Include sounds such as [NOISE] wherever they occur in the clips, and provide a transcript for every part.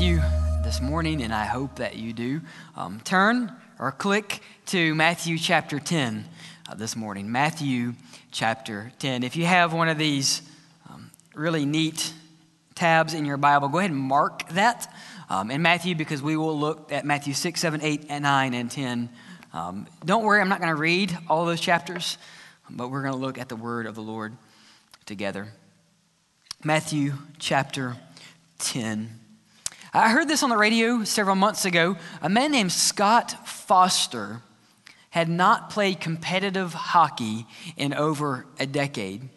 You this morning, and I hope that you do, um, turn or click to Matthew chapter 10 uh, this morning. Matthew chapter 10. If you have one of these um, really neat tabs in your Bible, go ahead and mark that um, in Matthew because we will look at Matthew 6, 7, 8, and 9, and 10. Um, don't worry, I'm not going to read all those chapters, but we're going to look at the word of the Lord together. Matthew chapter 10. I heard this on the radio several months ago. A man named Scott Foster had not played competitive hockey in over a decade.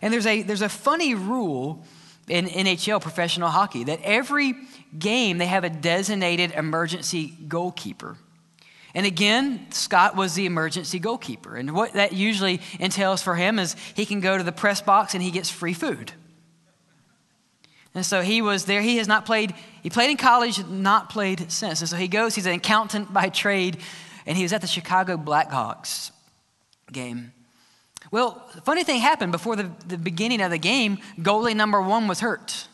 And there's a, there's a funny rule in NHL professional hockey that every game they have a designated emergency goalkeeper. And again, Scott was the emergency goalkeeper. And what that usually entails for him is he can go to the press box and he gets free food. And so he was there. He has not played, he played in college, not played since. And so he goes, he's an accountant by trade, and he was at the Chicago Blackhawks game. Well, funny thing happened before the, the beginning of the game, goalie number one was hurt.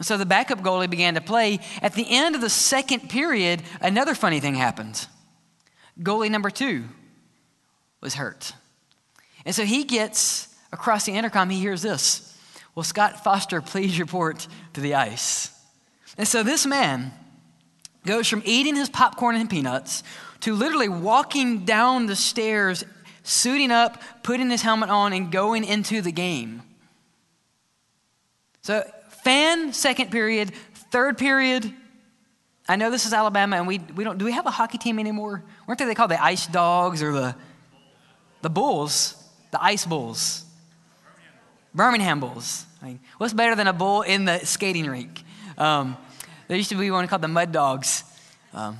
So the backup goalie began to play. At the end of the second period, another funny thing happened. Goalie number two was hurt. And so he gets across the intercom, he hears this Will Scott Foster please report to the ice? And so this man goes from eating his popcorn and peanuts to literally walking down the stairs, suiting up, putting his helmet on, and going into the game. So, fan, second period, third period. I know this is Alabama, and we, we don't, do we have a hockey team anymore? Weren't they, they called the Ice Dogs or the, the Bulls? The Ice Bulls. Birmingham Bulls. I mean, what's better than a bull in the skating rink? Um, there used to be one called the Mud Dogs. Um,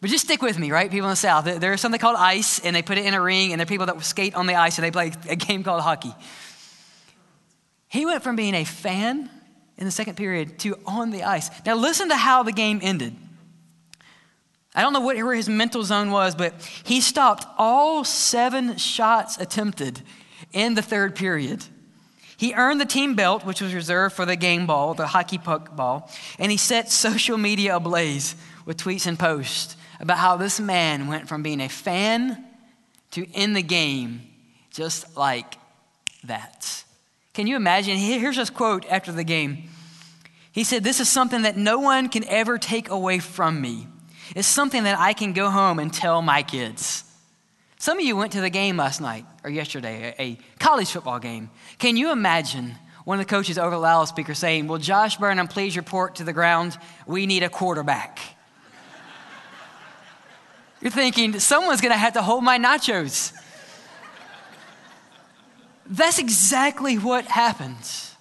but just stick with me, right? People in the South. There's something called ice, and they put it in a ring, and there are people that skate on the ice, and they play a game called hockey. He went from being a fan in the second period to on the ice. Now, listen to how the game ended. I don't know what, where his mental zone was, but he stopped all seven shots attempted in the third period. He earned the team belt, which was reserved for the game ball, the hockey puck ball, and he set social media ablaze with tweets and posts about how this man went from being a fan to in the game just like that. Can you imagine? Here's his quote after the game. He said, This is something that no one can ever take away from me. It's something that I can go home and tell my kids. Some of you went to the game last night or yesterday, a, college football game. Can you imagine one of the coaches over the loudspeaker saying, Will Josh Burnham please report to the ground? We need a quarterback. [LAUGHS] You're thinking, someone's going to have to hold my nachos. That's exactly what happens.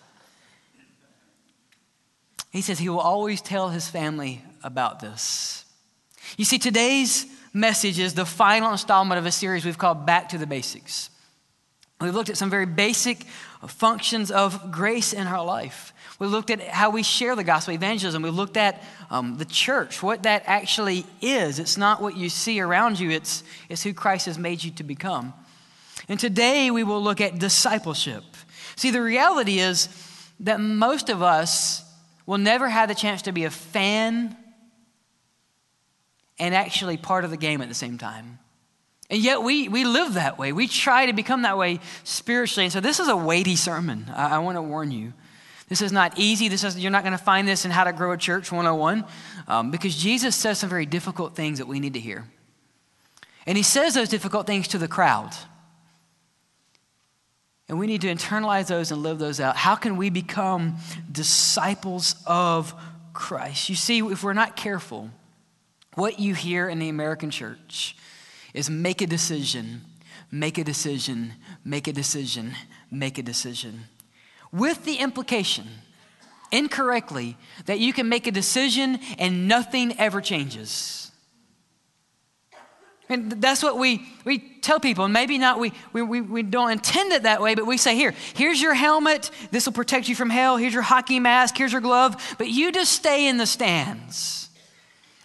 He says he will always tell his family about this. You see, today's message is the final installment of a series we've called Back to the Basics. We've looked at some very basic functions of grace in our life. We looked at how we share the gospel, evangelism. We looked at um, the church, what that actually is. It's not what you see around you, it's, it's who Christ has made you to become. And today we will look at discipleship. See, the reality is that most of us will never have the chance to be a fan and actually part of the game at the same time. And yet we, we live that way. We try to become that way spiritually. And so this is a weighty sermon. I, I want to warn you. This is not easy. This is, you're not going to find this in How to Grow a Church 101 um, because Jesus says some very difficult things that we need to hear. And he says those difficult things to the crowd. And we need to internalize those and live those out. How can we become disciples of Christ? You see, if we're not careful, what you hear in the American church is make a decision, make a decision, make a decision, make a decision. With the implication, incorrectly, that you can make a decision and nothing ever changes. And that's what we, we tell people. Maybe not, we, we, we don't intend it that way, but we say, here, here's your helmet. This will protect you from hell. Here's your hockey mask. Here's your glove. But you just stay in the stands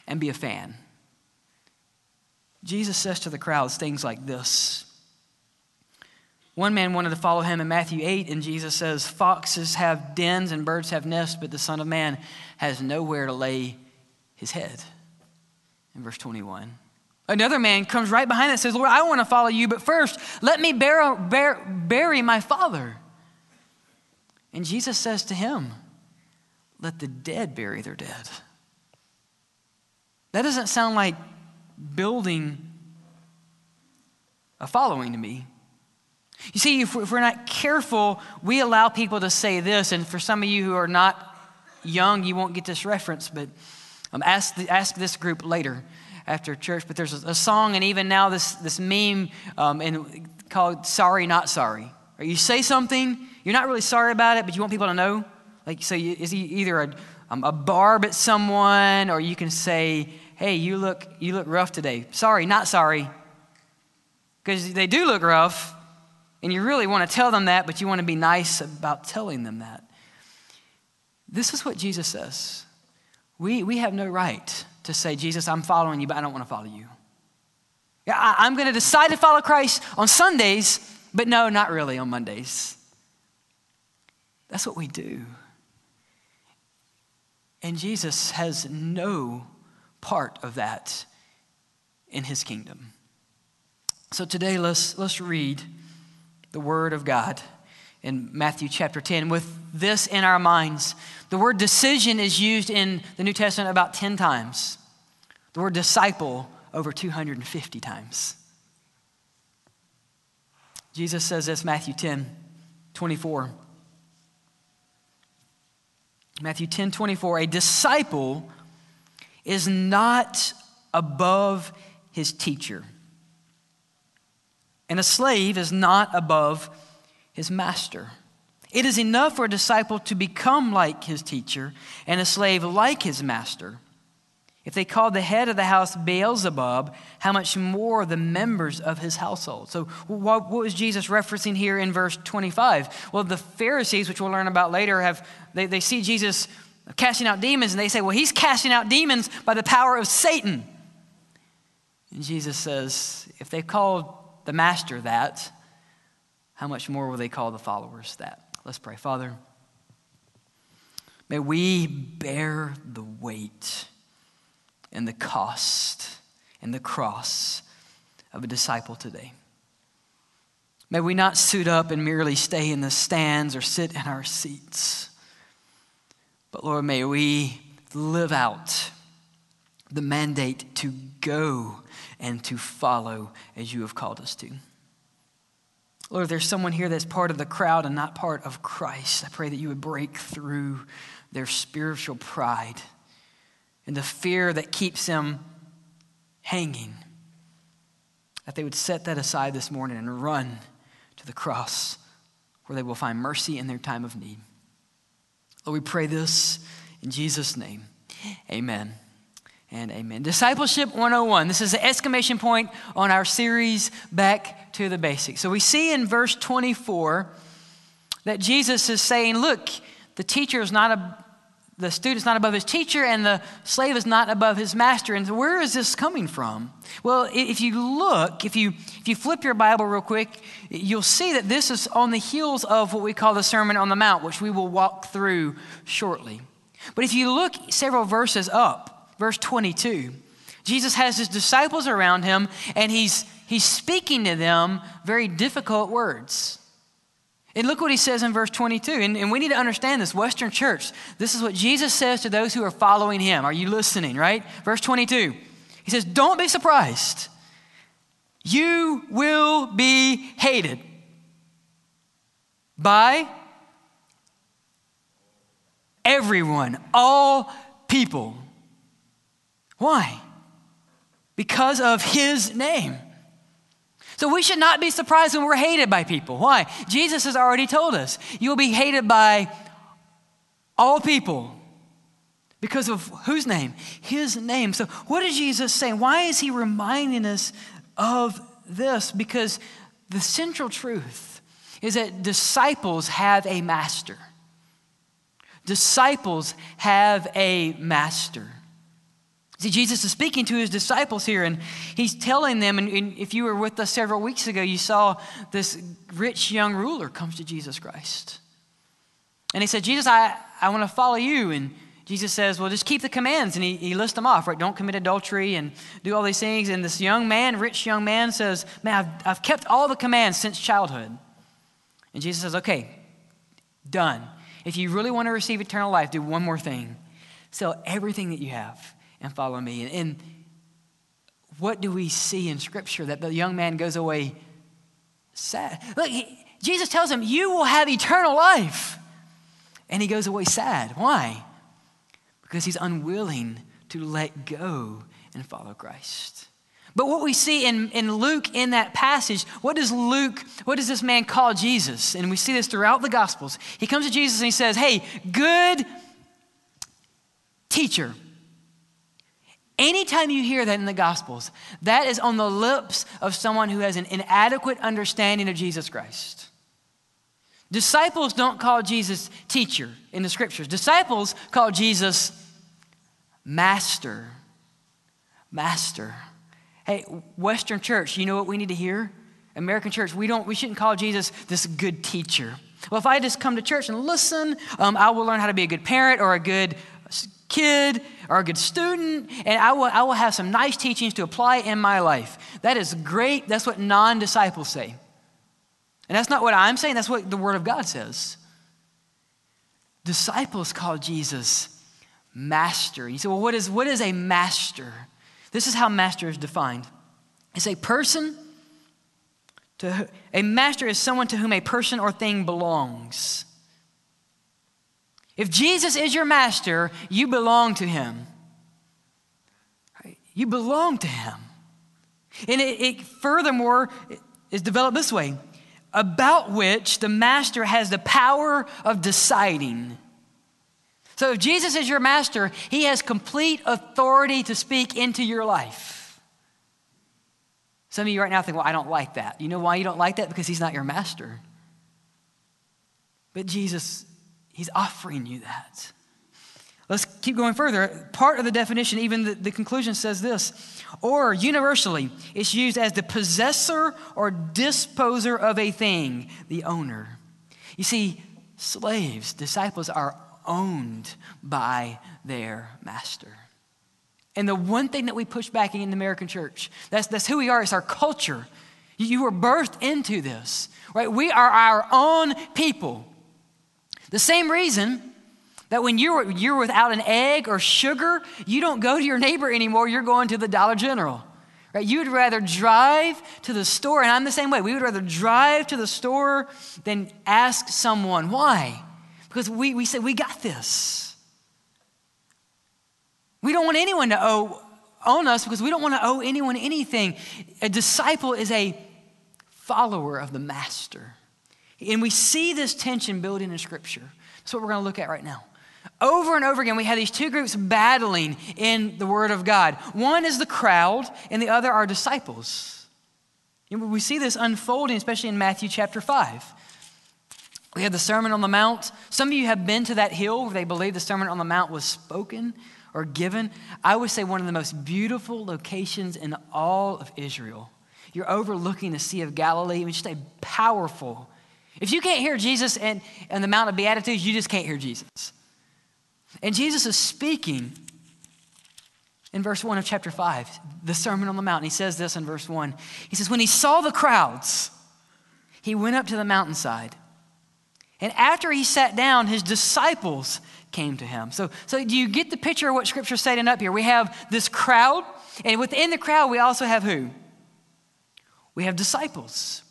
and be a fan. Jesus says to the crowds things like this One man wanted to follow him in Matthew 8, and Jesus says, Foxes have dens and birds have nests, but the Son of Man has nowhere to lay his head. In verse 21. Another man comes right behind and says, Lord, I want to follow you, but first let me bury my father. And Jesus says to him, Let the dead bury their dead. That doesn't sound like building a following to me. You see, if we're not careful, we allow people to say this, and for some of you who are not young, you won't get this reference, but um, ask, the, ask this group later after church. But there's a, a song, and even now this, this meme um, and called Sorry, Not Sorry. Or you say something, you're not really sorry about it, but you want people to know. Like, so you, is he either a, um, a barb at someone, or you can say, hey, you look, you look rough today. Sorry, not sorry. Because they do look rough, and you really want to tell them that, but you want to be nice about telling them that. This is what Jesus says. We, we have no right to say, Jesus, I'm following you, but I don't want to follow you. Yeah, I, I'm going to decide to follow Christ on Sundays, but no, not really on Mondays. That's what we do. And Jesus has no part of that in his kingdom. So today let's let's read the word of God in Matthew chapter 10 with this in our minds. The word decision is used in the New Testament about 10 times. The word disciple over 250 times. Jesus says this, Matthew 10, 24. Matthew 10, 24. A disciple is not above his teacher, and a slave is not above his master. It is enough for a disciple to become like his teacher and a slave like his master. If they called the head of the house Beelzebub, how much more the members of his household? So, what, was Jesus referencing here in verse 25? Well, the Pharisees, which we'll learn about later, have they, they see Jesus casting out demons, and they say, Well, he's casting out demons by the power of Satan. And Jesus says, If they called the master that, how much more will they call the followers that? Let's pray. Father, may we bear the weight and the cost and the cross of a disciple today. May we not suit up and merely stay in the stands or sit in our seats. But Lord, may we live out the mandate to go and to follow as you have called us to. Lord, if there's someone here that's part of the crowd and not part of Christ, I pray that you would break through their spiritual pride and the fear that keeps them hanging, that they would set that aside this morning and run to the cross where they will find mercy in their time of need. Lord, we pray this in Jesus' name. Amen and amen. Discipleship 101. This is the exclamation point on our series, Back to the Basics. So we see in verse 24 that Jesus is saying, Look, the teacher is not a the student is not above his teacher and the slave is not above his master. And where is this coming from? Well, if you look, if you, if you flip your Bible real quick, you'll see that this is on the heels of what we call the Sermon on the Mount, which we will walk through shortly. But if you look several verses up, verse 22, Jesus has his disciples around him and he's, he's speaking to them very difficult words. And look what he says in verse 22. And, and, we need to understand this. Western church, this is what Jesus says to those who are following him. Are you listening, right? Verse 22. He says, Don't be surprised. You will be hated by everyone, all people. Why? Because of his name. So we should not be surprised when we're hated by people. Why? Jesus has already told us you will be hated by all people. Because of whose name? His name. So, what is Jesus saying? Why is he reminding us of this? Because the central truth is that disciples have a master. Disciples have a master. See, Jesus is speaking to his disciples here, and he's telling them, and, and, if you were with us several weeks ago, you saw this rich young ruler comes to Jesus Christ. And he said, Jesus, I, I want to follow you. And Jesus says, Well, just keep the commands. And he, he lists them off, right? Don't commit adultery and do all these things. And this young man, rich young man, says, Man, I've, I've kept all the commands since childhood. And Jesus says, Okay, done. If you really want to receive eternal life, do one more thing sell everything that you have and follow me. And, and what do we see in Scripture that the young man goes away sad? Look, he, Jesus tells him, You will have eternal life. And he goes away sad. Why? Because he's unwilling to let go and follow Christ. But what we see in, in Luke in that passage, what does Luke, what does this man call Jesus? And we see this throughout the Gospels. He comes to Jesus and he says, Hey, good teacher. Anytime you hear that in the Gospels, that is on the lips of someone who has an inadequate understanding of Jesus Christ. Disciples don't call Jesus teacher in the scriptures, disciples call Jesus master. Master. Hey, Western church, you know what we need to hear? American church, we, don't, we shouldn't call Jesus this good teacher. Well, if I just come to church and listen, um, I will learn how to be a good parent or a good kid or a good student, and I will, I will have some nice teachings to apply in my life. That is great. That's what non disciples say. And that's not what I'm saying, that's what the Word of God says. Disciples call Jesus master. You say, well, what is, what is a master? This is how master is defined it's a person to a master is someone to whom a person or thing belongs. If Jesus is your master, you belong to him. You belong to him. And it, it furthermore is developed this way about which the master has the power of deciding. So if Jesus is your master, he has complete authority to speak into your life. Some of you right now think, well, I don't like that. You know why you don't like that? Because he's not your master. But Jesus, he's offering you that. Let's keep going further. Part of the definition, even the, the, conclusion says this or universally, it's used as the possessor or disposer of a thing, the owner. You see, slaves, disciples are owned by their master. And the one thing that we push back in the American church, that's, that's who we are, it's our culture. You were birthed into this, right? We are our own people. The same reason that when you're, you're without an egg or sugar, you don't go to your neighbor anymore, you're going to the Dollar General. Right? You would rather drive to the store, and I'm the same way. We would rather drive to the store than ask someone. Why? Because we, we say, we got this. We don't want anyone to owe, own us because we don't want to owe anyone anything. A disciple is a follower of the master. And we see this tension building in Scripture. That's what we're going to look at right now. Over and over again, we have these two groups battling in the Word of God. One is the crowd, and the other are disciples. And we see this unfolding, especially in Matthew chapter 5. We have the Sermon on the Mount. Some of you have been to that hill where they believe the Sermon on the Mount was spoken or given. I would say one of the most beautiful locations in all of Israel. You're overlooking the Sea of Galilee. It's just a powerful. If you can't hear Jesus and, and the Mount of Beatitudes, you just can't hear Jesus. And Jesus is speaking in verse 1 of chapter 5, the Sermon on the Mount. And he says this in verse 1. He says, When he saw the crowds, he went up to the mountainside. And after he sat down, his disciples came to him. So, so do you get the picture of what Scripture's setting up here? We have this crowd, and within the crowd, we also have who? We have disciples.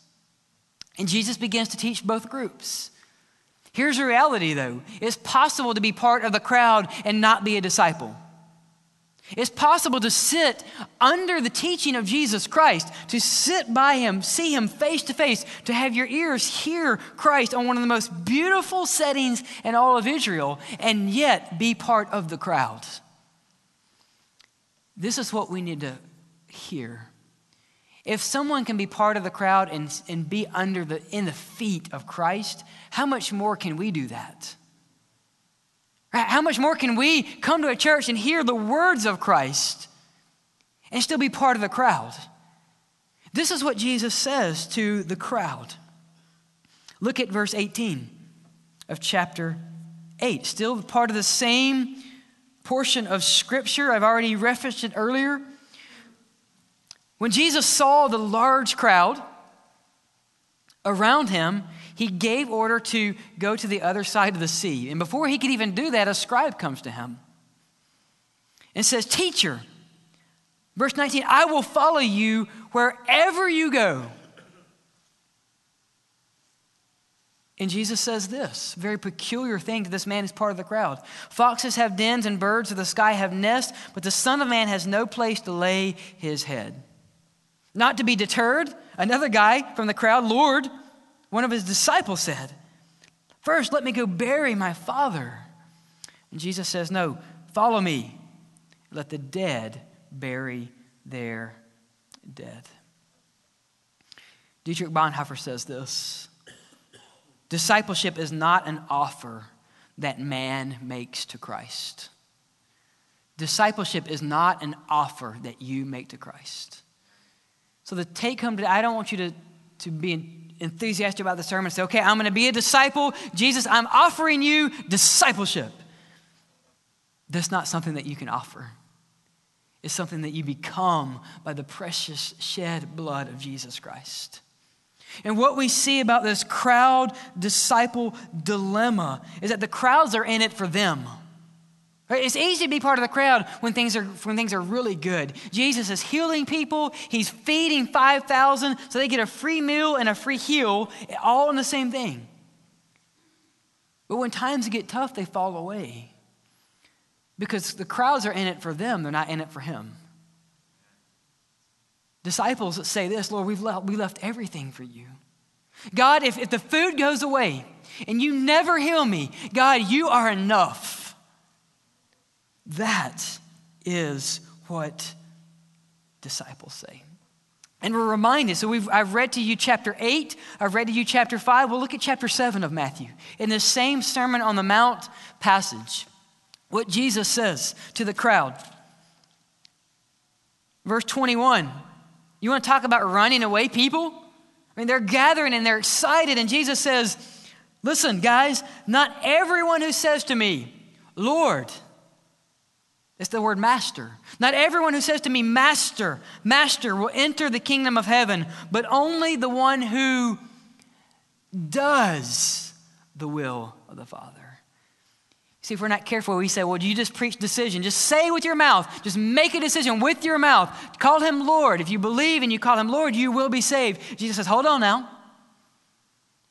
And Jesus begins to teach both groups. Here's the reality, though it's possible to be part of the crowd and not be a disciple. It's possible to sit under the teaching of Jesus Christ, to sit by him, see him face to face, to have your ears hear Christ on one of the most beautiful settings in all of Israel, and yet be part of the crowd. This is what we need to hear. If someone can be part of the crowd and, and be under the, in the feet of Christ, how much more can we do that? How much more can we come to a church and hear the words of Christ and still be part of the crowd? This is what Jesus says to the crowd. Look at verse 18 of chapter 8. Still part of the same portion of Scripture. I've already referenced it earlier. When Jesus saw the large crowd around him, he gave order to go to the other side of the sea. And before he could even do that, a scribe comes to him and says, Teacher, verse 19, I will follow you wherever you go. And Jesus says this very peculiar thing to this man who's part of the crowd. Foxes have dens and birds of the sky have nests, but the Son of Man has no place to lay his head. Not to be deterred, another guy from the crowd, Lord, one of his disciples said, First, let me go bury my father. And Jesus says, No, follow me. Let the dead bury their dead. Dietrich Bonhoeffer says this Discipleship is not an offer that man makes to Christ. Discipleship is not an offer that you make to Christ. So the take home today, I don't want you to, to be enthusiastic about the sermon and say, okay, I'm going to be a disciple. Jesus, I'm offering you discipleship. That's not something that you can offer. It's something that you become by the precious shed blood of Jesus Christ. And what we see about this crowd disciple dilemma is that the crowds are in it for them. It's easy to be part of the crowd when things are, when things are really good. Jesus is healing people, he's feeding 5,000 so they get a free meal and a free heal, all in the same thing. But when times get tough, they fall away because the crowds are in it for them, they're not in it for him. Disciples say this Lord, we've left, we left everything for you. God, if, if the food goes away and you never heal me, God, you are enough. That is what disciples say. And we're reminded. So we've, I've read to you chapter 8, I've read to you chapter 5. We'll look at chapter 7 of Matthew. In the same Sermon on the Mount passage, what Jesus says to the crowd. Verse 21. You want to talk about running away people? I mean, they're gathering and they're excited, and Jesus says, Listen, guys, not everyone who says to me, Lord, it's the word master. Not everyone who says to me, Master, Master, will enter the kingdom of heaven, but only the one who does the will of the Father. See, if we're not careful, we say, Well, you just preach decision. Just say with your mouth. Just make a decision with your mouth. Call him Lord. If you believe and you call him Lord, you will be saved. Jesus says, Hold on now.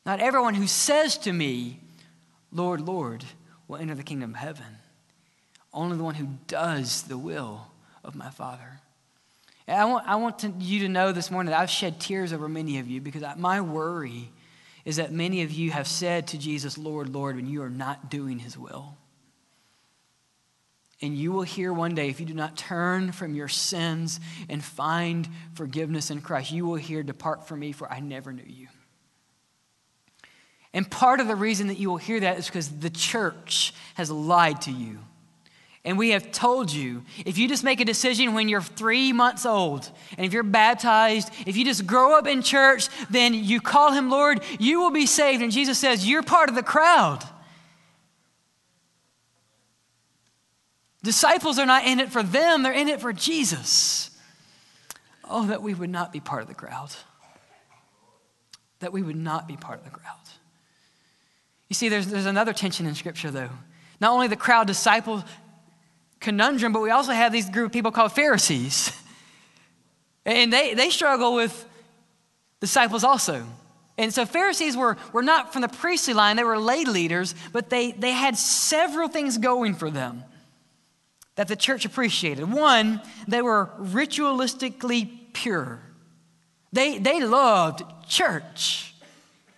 Not everyone who says to me, Lord, Lord, will enter the kingdom of heaven only the one who does the will of my Father. And I want, I want to, you to know this morning that I've shed tears over many of you because I, my worry is that many of you have said to Jesus, Lord, Lord, when you are not doing his will. And you will hear one day, if you do not turn from your sins and find forgiveness in Christ, you will hear, Depart from me, for I never knew you. And part of the reason that you will hear that is because the church has lied to you. And we have told you if you just make a decision when you're three months old, and if you're baptized, if you just grow up in church, then you call him Lord, you will be saved. And Jesus says, You're part of the crowd. Disciples are not in it for them, they're in it for Jesus. Oh, that we would not be part of the crowd. That we would not be part of the crowd. You see, there's, there's another tension in Scripture, though. Not only the crowd disciples conundrum, but we also have these group of people called Pharisees. And they, they struggle with disciples also. And so Pharisees were, were not from the priestly line, they were lay leaders, but they, they had several things going for them that the church appreciated. One, they were ritualistically pure. They, they loved church.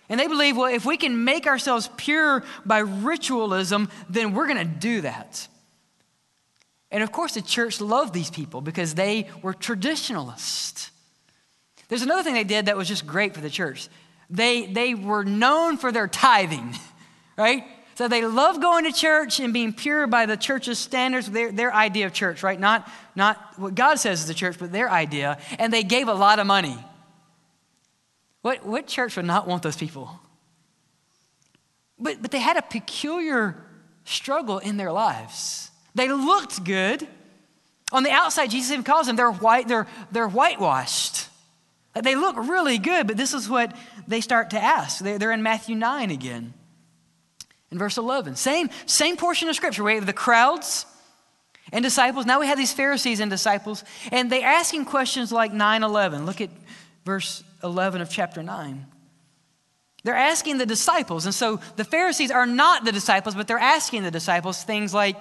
And they believed, well, if we can make ourselves pure by ritualism, then we're going to do that. And of course, the church loved these people because they were traditionalists. There's another thing they did that was just great for the church. They, they were known for their tithing, [LAUGHS] right? So they love going to church and being pure by the church's standards, their, their idea of church, right? Not, not what God says is the church, but their idea. And they gave a lot of money. What, what church would not want those people? But, but they had a peculiar struggle in their lives. They looked good. On the outside, Jesus even calls them, they're white, they're, they're whitewashed. They look really good, but this is what they start to ask. They're, in Matthew 9 again. In verse 11. Same, same portion of scripture. We have the crowds and disciples. Now we have these Pharisees and disciples, and they're asking questions like 9 11. Look at verse 11 of chapter 9. They're asking the disciples. And so the Pharisees are not the disciples, but they're asking the disciples things like,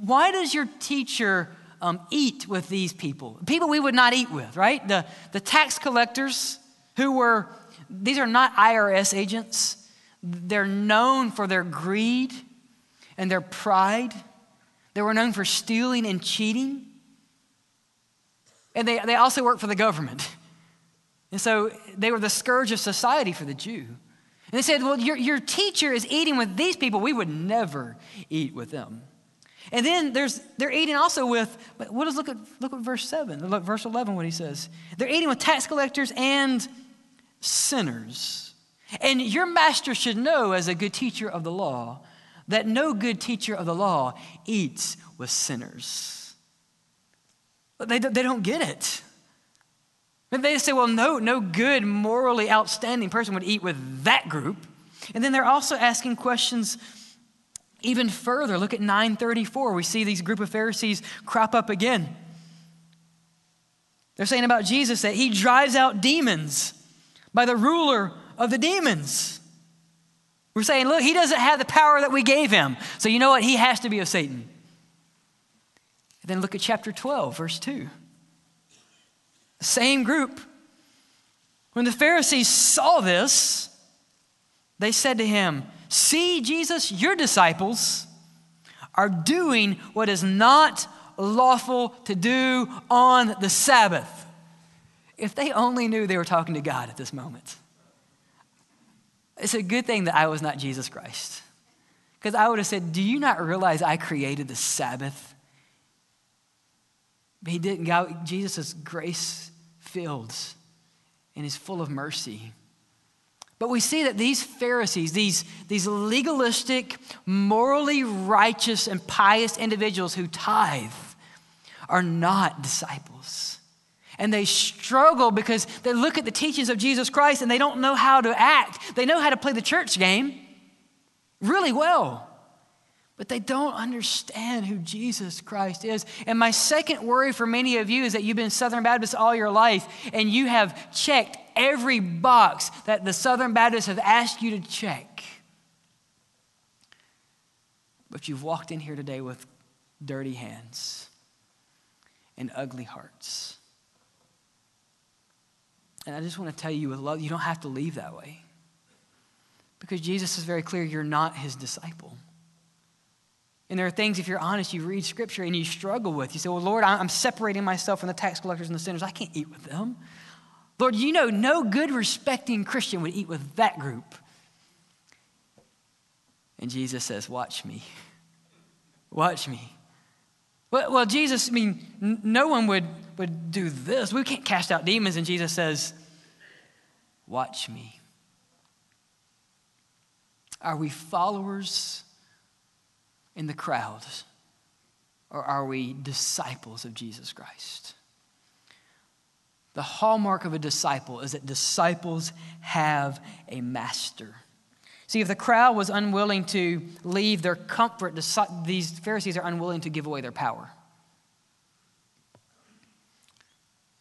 Why does your teacher um, eat with these people? People we would not eat with, right? The, the tax collectors who were, these are not IRS agents. They're known for their greed and their pride. They were known for stealing and cheating. And they, they also worked for the government. And so they were the scourge of society for the Jew. And they said, Well, your, your teacher is eating with these people. We would never eat with them. And then there's, they're eating also with, but what does look at, look at verse 7, look verse 11, what he says. They're eating with tax collectors and sinners. And your master should know, as a good teacher of the law, that no good teacher of the law eats with sinners. But they, they don't get it. And they say, well, no, no good, morally outstanding person would eat with that group. And then they're also asking questions even further. Look at 934. We see these group of Pharisees crop up again. They're saying about Jesus that he drives out demons by the ruler of the demons. We're saying, look, he doesn't have the power that we gave him. So you know what? He has to be of Satan. And then look at chapter 12, verse 2. Same group. When the Pharisees saw this, they said to him, See, Jesus, your disciples are doing what is not lawful to do on the Sabbath. If they only knew they were talking to God at this moment. It's a good thing that I was not Jesus Christ. Because I would have said, Do you not realize I created the Sabbath? But he didn't. God, Jesus grace filled and is full of mercy. But we see that these Pharisees, these, these legalistic, morally righteous, and pious individuals who tithe, are not disciples. And they struggle because they look at the teachings of Jesus Christ and they don't know how to act. They know how to play the church game really well but they don't understand who Jesus Christ is. And my second worry for many of you is that you've been Southern Baptist all your life and you have checked every box that the Southern Baptists have asked you to check. But you've walked in here today with dirty hands and ugly hearts. And I just want to tell you with love, you don't have to leave that way. Because Jesus is very clear you're not his disciple. And there are things, if you're honest, you read scripture and you struggle with. You say, Well, Lord, I'm separating myself from the tax collectors and the sinners. I can't eat with them. Lord, you know no good, respecting Christian would eat with that group. And Jesus says, Watch me. Watch me. Well, well Jesus, I mean, n- no one would, would do this. We can't cast out demons. And Jesus says, Watch me. Are we followers in the crowds? Or are we disciples of Jesus Christ? The hallmark of a disciple is that disciples have a master. See, if the crowd was unwilling to leave their comfort, these Pharisees are unwilling to give away their power.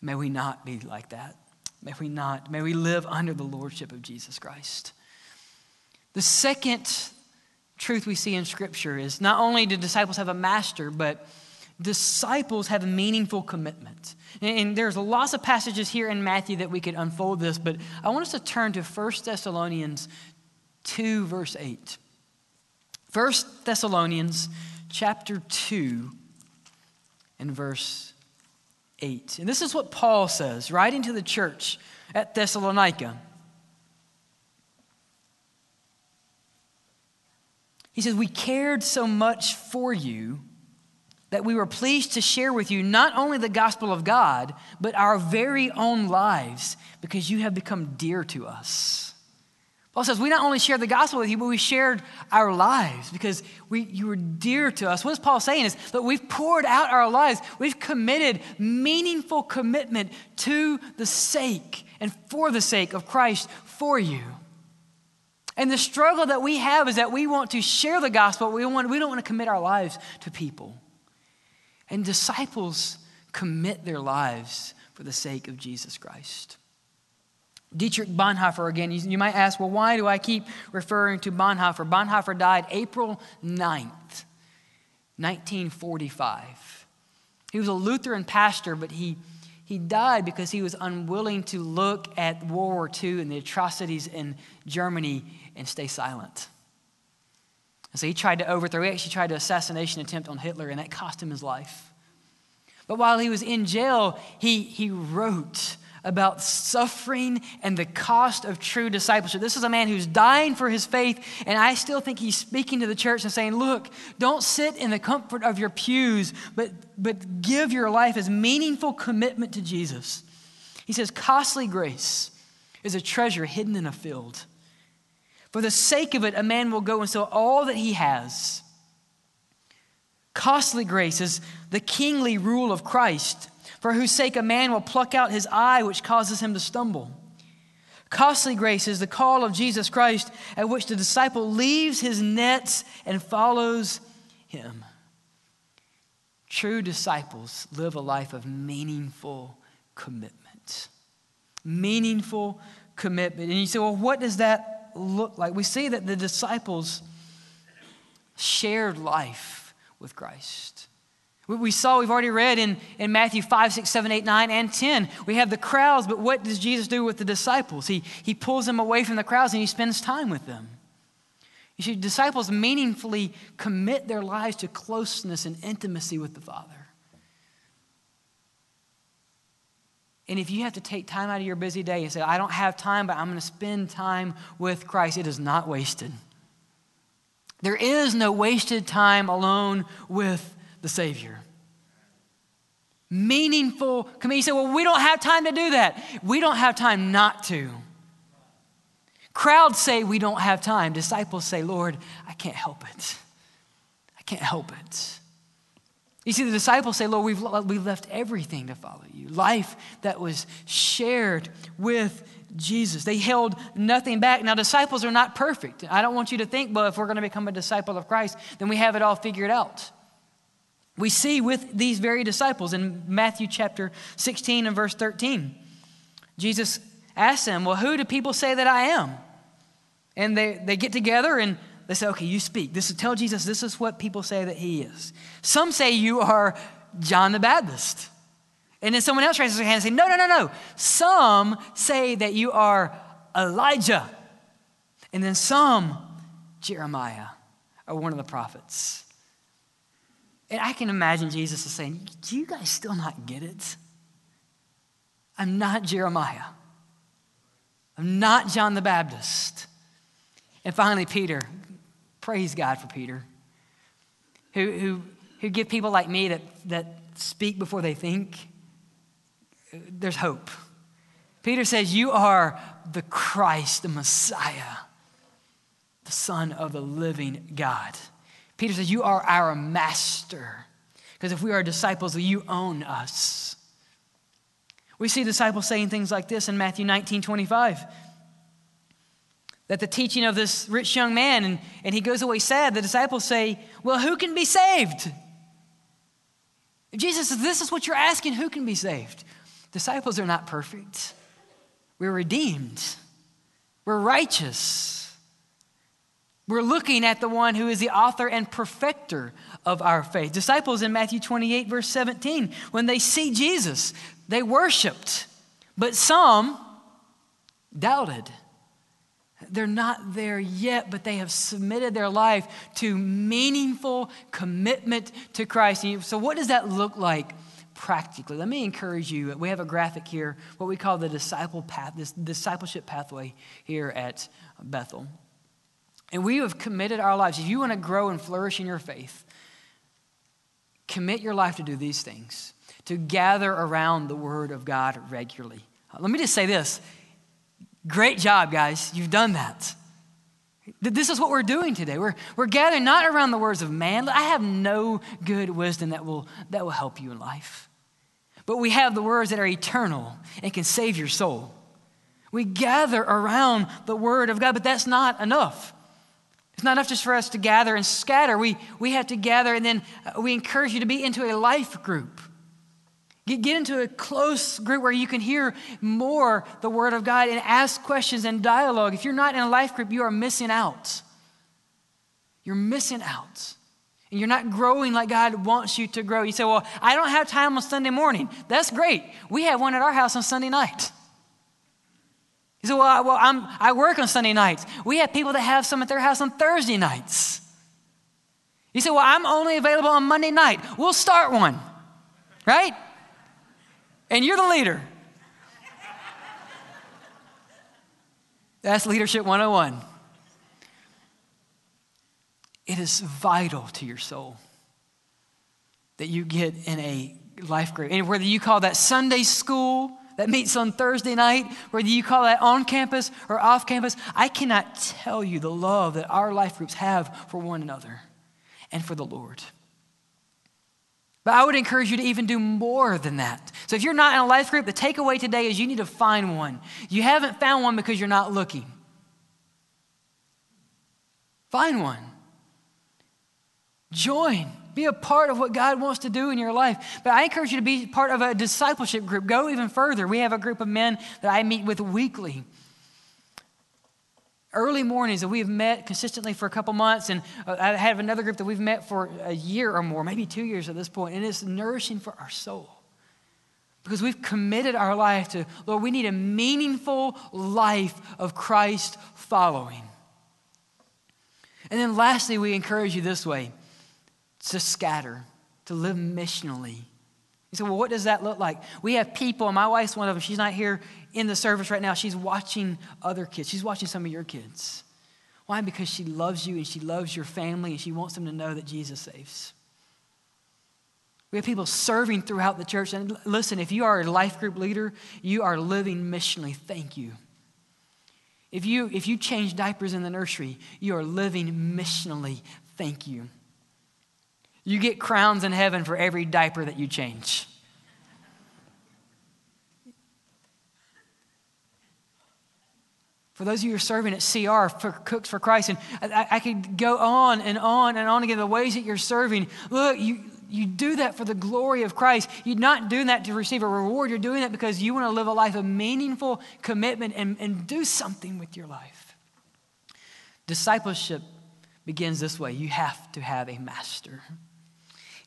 May we not be like that. May we not. May we live under the lordship of Jesus Christ. The second truth we see in Scripture is not only do disciples have a master, but disciples have a meaningful commitment. And there's lots of passages here in Matthew that we could unfold this, but I want us to turn to 1 Thessalonians 2, verse 8. 1 Thessalonians chapter 2 and verse 8. And this is what Paul says, writing to the church at Thessalonica. He says, We cared so much for you that we were pleased to share with you not only the gospel of God, but our very own lives because you have become dear to us. Paul says, We not only shared the gospel with you, but we shared our lives because we, you were dear to us. What is Paul saying is that we've poured out our lives, we've committed meaningful commitment to the sake and for the sake of Christ for you. And the struggle that we have is that we want to share the gospel, we, want, we don't want to commit our lives to people. And disciples commit their lives for the sake of Jesus Christ. Dietrich Bonhoeffer, again, you, might ask, well, why do I keep referring to Bonhoeffer? Bonhoeffer died April 9th, 1945. He was a Lutheran pastor, but he, he died because he was unwilling to look at World War II and the atrocities in Germany and stay silent. And so he tried to overthrow, he actually tried an assassination attempt on Hitler, and that cost him his life. But while he was in jail, he, he wrote about suffering and the cost of true discipleship. This is a man who's dying for his faith, and I still think he's speaking to the church and saying, Look, don't sit in the comfort of your pews, but, but give your life as meaningful commitment to Jesus. He says, Costly grace is a treasure hidden in a field. For the sake of it, a man will go and sell all that he has. Costly grace is the kingly rule of Christ, for whose sake a man will pluck out his eye, which causes him to stumble. Costly grace is the call of Jesus Christ, at which the disciple leaves his nets and follows him. True disciples live a life of meaningful commitment. Meaningful commitment. And you say, well, what does that look like? We see that the disciples shared life with Christ. We saw, we've already read in, in Matthew 5, 6, 7, 8, 9, and 10. We have the crowds, but what does Jesus do with the disciples? He, he pulls them away from the crowds and he spends time with them. You see, disciples meaningfully commit their lives to closeness and intimacy with the Father. And if you have to take time out of your busy day and say, I don't have time, but I'm going to spend time with Christ, it is not wasted. There is no wasted time alone with the Savior. Meaningful commitment. You say, well, we don't have time to do that. We don't have time not to. Crowds say we don't have time. Disciples say, Lord, I can't help it. I can't help it. You see, the disciples say, Lord, we've, we've left everything to follow you. Life that was shared with Jesus. They held nothing back. Now, disciples are not perfect. I don't want you to think, well, if we're going to become a disciple of Christ, then we have it all figured out. We see with these very disciples in Matthew chapter 16 and verse 13, Jesus asks them, Well, who do people say that I am? And they, they get together and they say, okay, you speak. This is, tell Jesus this is what people say that he is. Some say you are John the Baptist. And then someone else raises their hand and say, no, no, no, no. Some say that you are Elijah. And then some, Jeremiah, or one of the prophets. And I can imagine Jesus is saying, Do you guys still not get it? I'm not Jeremiah. I'm not John the Baptist. And finally, Peter, Praise God for Peter, who, who, who give people like me that, that speak before they think. There's hope. Peter says, You are the Christ, the Messiah, the Son of the living God. Peter says, You are our master. Because if we are disciples, you own us. We see disciples saying things like this in Matthew 19 25 that the teaching of this rich young man, and, and he goes away sad, the disciples say, Well, who can be saved? Jesus says, This is what you're asking, who can be saved? Disciples are not perfect. We're redeemed, we're righteous. We're looking at the one who is the author and perfecter of our faith. Disciples in Matthew 28, verse 17, when they see Jesus, they worshiped, but some doubted. They're not there yet, but they have submitted their life to meaningful commitment to Christ. So, what does that look like practically? Let me encourage you. We have a graphic here, what we call the disciple path, this discipleship pathway here at Bethel. And we have committed our lives. If you want to grow and flourish in your faith, commit your life to do these things, to gather around the Word of God regularly. Let me just say this great job, guys. You've done that. This is what we're doing today. We're, we're gathering not around the words of man. I have no good wisdom that will, that will help you in life. But we have the words that are eternal and can save your soul. We gather around the Word of God, but that's not enough. It's not enough just for us to gather and scatter. We, we have to gather, and then uh, we encourage you to be into a life group. Get, into a close group where you can hear more the Word of God and ask questions and dialogue. If you're not in a life group, you are missing out. You're missing out. And you're not growing like God wants you to grow. You say, Well, I don't have time on Sunday morning. That's great. We have one at our house on Sunday night. You say, Well, I, well I'm, I work on Sunday nights. We have people that have some at their house on Thursday nights. You say, Well, I'm only available on Monday night. We'll start one, right? And you're the leader. That's Leadership 101. It is vital to your soul that you get in a life group. And whether you call that Sunday school that meets on Thursday night, whether you call that on campus or off campus, I cannot tell you the love that our life groups have for one another and for the Lord. But I would encourage you to even do more than that. So if you're not in a life group, the takeaway today is you need to find one. You haven't found one because you're not looking. Find one. Join. Be a part of what God wants to do in your life. But I encourage you to be part of a discipleship group. Go even further. We have a group of men that I meet with weekly early mornings that we've met consistently for a couple months and uh, i have another group that we've met for a year or more maybe two years at this point and it's nourishing for our soul. Because we've committed our life to lord we need a meaningful life of christ following. And then lastly we encourage you this way to scatter to live missionally you say, well, what does that look like? We have people, and my wife's one of them. She's not here in the service right now. She's watching other kids. She's watching some of your kids. Why? Because she loves you and she loves your family and she wants them to know that Jesus saves. We have people serving throughout the church. And listen, if you are a life group leader, you are living missionally. Thank you. If you, if you change diapers in the nursery, you are living missionally. Thank you. You get crowns in heaven for every diaper that you change. For those of you who are serving at CR for Cooks for Christ, and I, I could go on and on and on again, the ways that you're serving. Look, you, you do that for the glory of Christ. You're not doing that to receive a reward. You're doing that because you want to live a life of meaningful commitment and, and do something with your life. Discipleship begins this way you have to have a master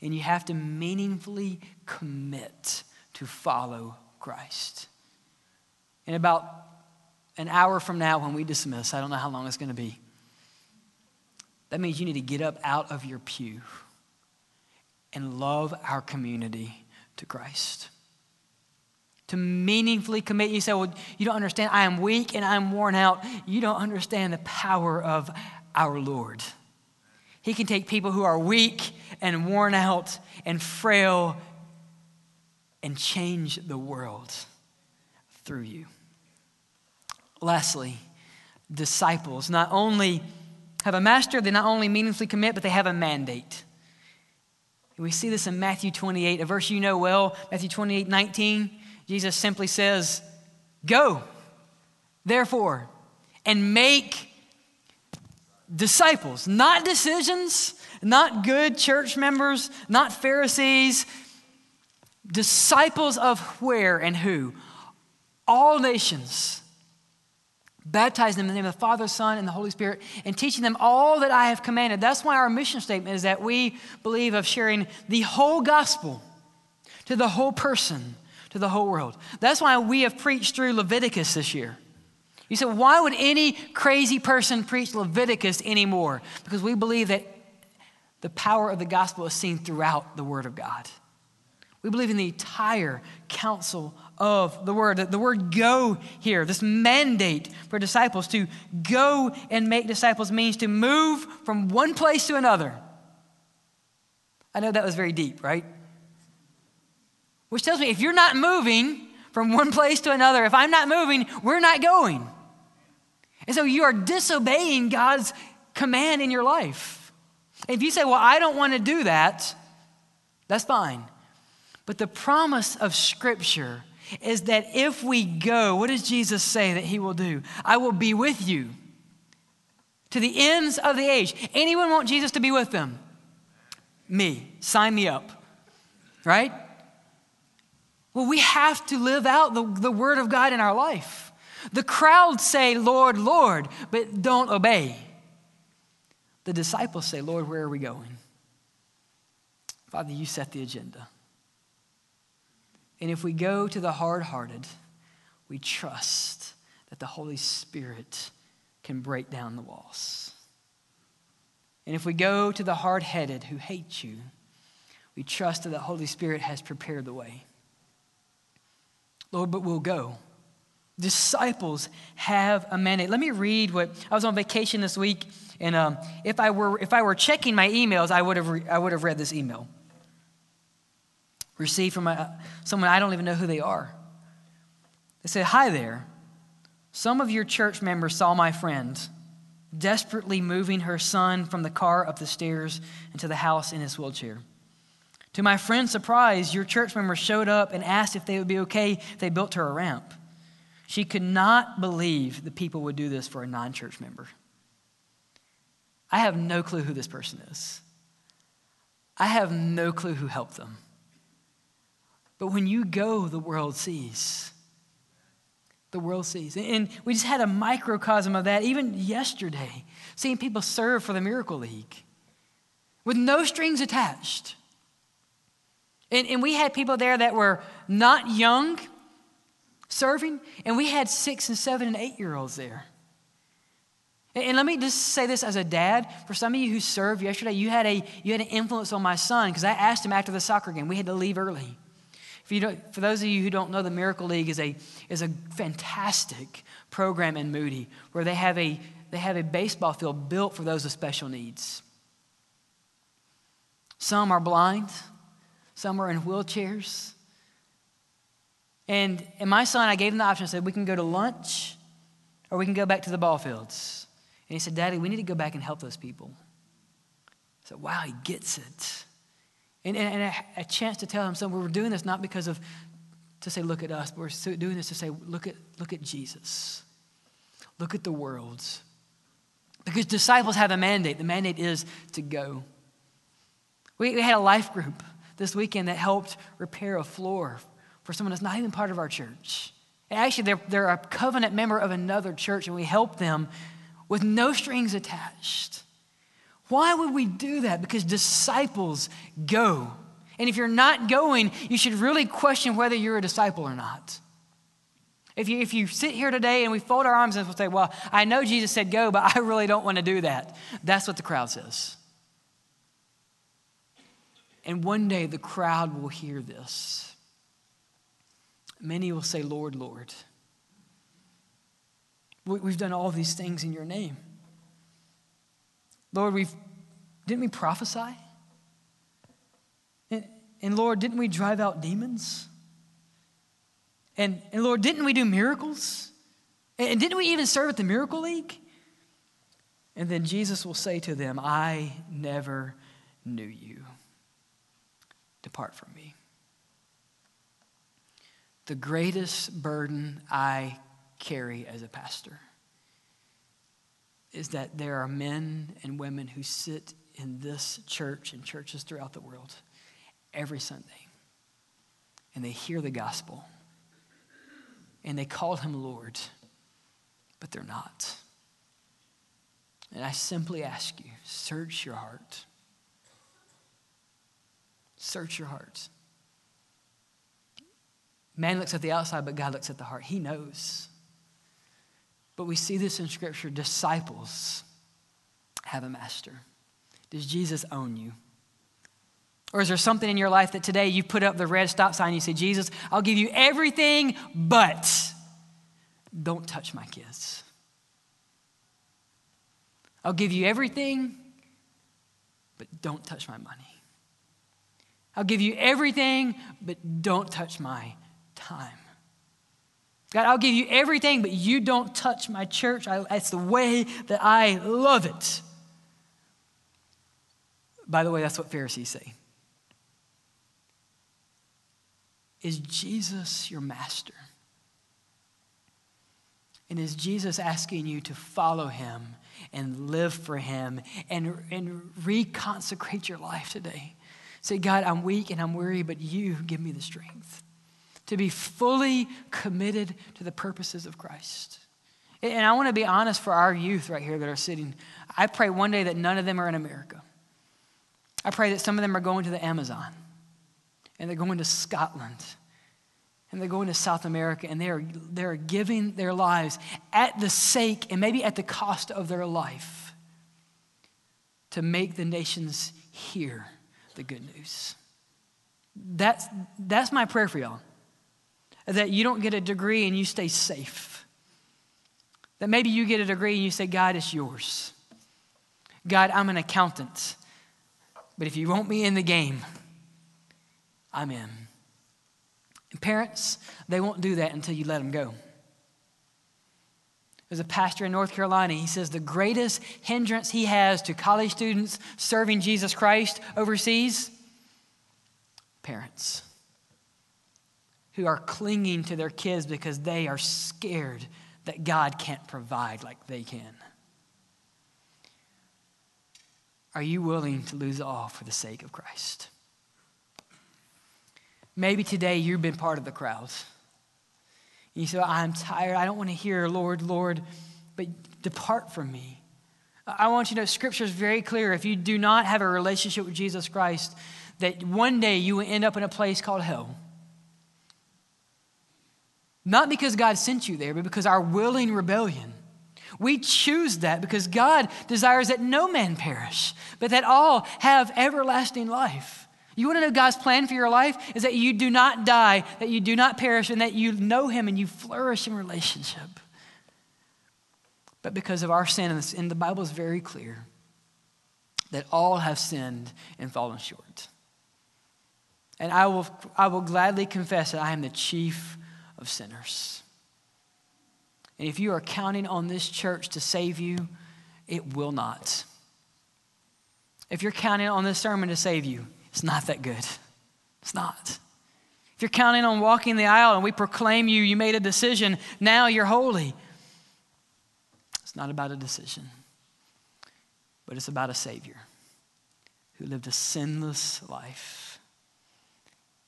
and you have to meaningfully commit to follow Christ. In about an hour from now, when we dismiss, I don't know how long it's going to be, that means you need to get up out of your pew and love our community to Christ. To meaningfully commit, you say, Well, you don't understand. I am weak and I'm worn out. You don't understand the power of our Lord. He can take people who are weak and worn out and frail and change the world through you. Lastly, disciples not only have a master, they not only meaningfully commit, but they have a mandate. We see this in Matthew 28, a verse you know well, Matthew 28 19. Jesus simply says, Go, therefore, and make disciples, not decisions, not good church members, not Pharisees, disciples of where and who? All nations. Baptizing them in the name of the Father, Son, and the Holy Spirit, and teaching them all that I have commanded. That's why our mission statement is that we believe of sharing the whole gospel to the whole person, to the whole world. That's why we have preached through Leviticus this year. You said, why would any crazy person preach Leviticus anymore? Because we believe that the power of the gospel is seen throughout the Word of God. We believe in the entire counsel of the word. The word go here, this mandate for disciples to go and make disciples means to move from one place to another. I know that was very deep, right? Which tells me if you're not moving from one place to another, if I'm not moving, we're not going. And so you are disobeying God's command in your life. If you say, Well, I don't want to do that, that's fine. But the promise of Scripture is that if we go, what does Jesus say that He will do? I will be with you to the ends of the age. Anyone want Jesus to be with them? Me. Sign me up. Right? Well, we have to live out the, the Word of God in our life. The crowd say, Lord, Lord, but don't obey. The disciples say, Lord, where are we going? Father, you set the agenda. And if we go to the hard hearted, we trust that the Holy Spirit can break down the walls. And if we go to the hard headed who hate you, we trust that the Holy Spirit has prepared the way. Lord, but we'll go. Disciples have a mandate. Let me read what I was on vacation this week, and um, if I were if I were checking my emails, I would have re, I would have read this email received from a, someone I don't even know who they are. They said, Hi there. Some of your church members saw my friend desperately moving her son from the car up the stairs into the house in his wheelchair. To my friend's surprise, your church member showed up and asked if they would be okay if they built her a ramp. She could not believe the people would do this for a non church member. I have no clue who this person is. I have no clue who helped them. But when you go, the world sees. The world sees. And we just had a microcosm of that even yesterday, seeing people serve for the Miracle League with no strings attached. And, and we had people there that were not young serving, and we had six and seven and eight year olds there. And, let me just say this as a dad. For some of you who served yesterday, you had, a, you had an influence on my son because I asked him after the soccer game. We had to leave early. For, you for those of you who don't know, the Miracle League is a, is a fantastic program in Moody where they have, a, they have a baseball field built for those with special needs. Some are blind, some are in wheelchairs. And, and my son, I gave him the option. I said, we can go to lunch or we can go back to the ball fields. And he said, Daddy, we need to go back and help those people. I said, wow, he gets it. And, and, a, a, chance to tell him, son, we're doing this not because of, to say, look at us, but we're doing this to say, look at, look at Jesus. Look at the world. Because disciples have a mandate. The mandate is to go. We, we had a life group this weekend that helped repair a floor for someone that's not even part of our church. Actually, they're, they're a covenant member of another church, and we help them with no strings attached. Why would we do that? Because disciples go. And if you're not going, you should really question whether you're a disciple or not. If you, if you sit here today and we fold our arms and we'll say, Well, I know Jesus said go, but I really don't want to do that. That's what the crowd says. And one day the crowd will hear this. Many will say, Lord, Lord, we've done all these things in your name. Lord, we've, didn't we prophesy? And, and Lord, didn't we drive out demons? And, and Lord, didn't we do miracles? And, and didn't we even serve at the Miracle League? And then Jesus will say to them, I never knew you. Depart from me. The greatest burden I carry as a pastor is that there are men and women who sit in this church and churches throughout the world every Sunday and they hear the gospel and they call him Lord, but they're not. And I simply ask you search your heart. Search your heart. Man looks at the outside, but God looks at the heart. He knows. But we see this in Scripture disciples have a master. Does Jesus own you? Or is there something in your life that today you put up the red stop sign and you say, Jesus, I'll give you everything, but don't touch my kids. I'll give you everything, but don't touch my money. I'll give you everything, but don't touch my time. God, I'll give you everything, but you don't touch my church. I, that's the way that I love it. By the way, that's what Pharisees say. Is Jesus your master? And is Jesus asking you to follow him and live for him and, and reconsecrate your life today? Say, God, I'm weak and I'm weary, but you give me the strength to be fully committed to the purposes of Christ. And I want to be honest for our youth right here that are sitting. I pray one day that none of them are in America. I pray that some of them are going to the Amazon and they're going to Scotland and they're going to South America and they're, they're giving their lives at the sake and maybe at the cost of their life to make the nations hear the good news. That's, that's my prayer for y'all. That you don't get a degree and you stay safe. That maybe you get a degree and you say, God, it's yours. God, I'm an accountant. But if you want me in the game, I'm in. And parents, they won't do that until you let them go. There's a pastor in North Carolina. He says the greatest hindrance he has to college students serving Jesus Christ overseas parents who are clinging to their kids because they are scared that God can't provide like they can. Are you willing to lose all for the sake of Christ? Maybe today you've been part of the crowd. You say, I'm tired. I don't want to hear, Lord, Lord, but depart from me. I want you to know Scripture is very clear. If you do not have a relationship with Jesus Christ, that one day you will end up in a place called hell. Not because God sent you there, but because our willing rebellion. We choose that because God desires that no man perish, but that all have everlasting life. You want to know God's plan for your life is that you do not die, that you do not perish, and that you know Him and you flourish in relationship. But because of our sin, and the Bible is very clear that all have sinned and fallen short. And I will, I will gladly confess that I am the chief of sinners. And if you are counting on this church to save you, it will not. If you're counting on this sermon to save you, it's not that good. It's not. If you're counting on walking the aisle and we proclaim you, you made a decision, now you're holy. It's not about a decision, but it's about a Savior who lived a sinless life.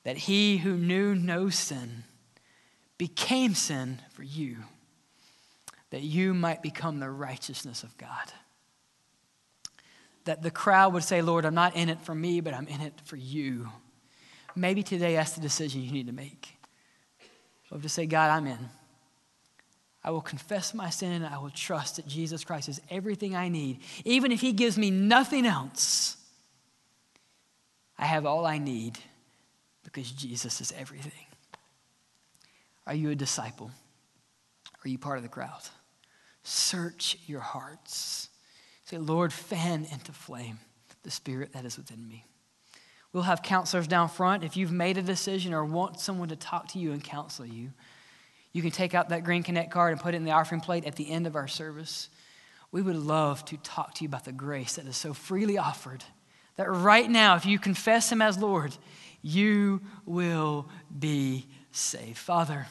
That he who knew no sin became sin for you, that you might become the righteousness of God that the crowd would say, Lord, I'm not in it for me, but I'm in it for you. Maybe today that's the decision you need to make. Of to say, God, I'm in. I will confess my sin and I will trust that Jesus Christ is everything I need. Even if He gives me nothing else, I have all I need because Jesus is everything. Are you a disciple? Are you part of the crowd? Search your hearts. Say, Lord, fan into flame the spirit that is within me. We'll have counselors down front. If you've made a decision or want someone to talk to you and counsel you, you can take out that Green Connect card and put it in the offering plate at the end of our service. We would love to talk to you about the grace that is so freely offered. That right now, if you confess Him as Lord, you will be saved. Father,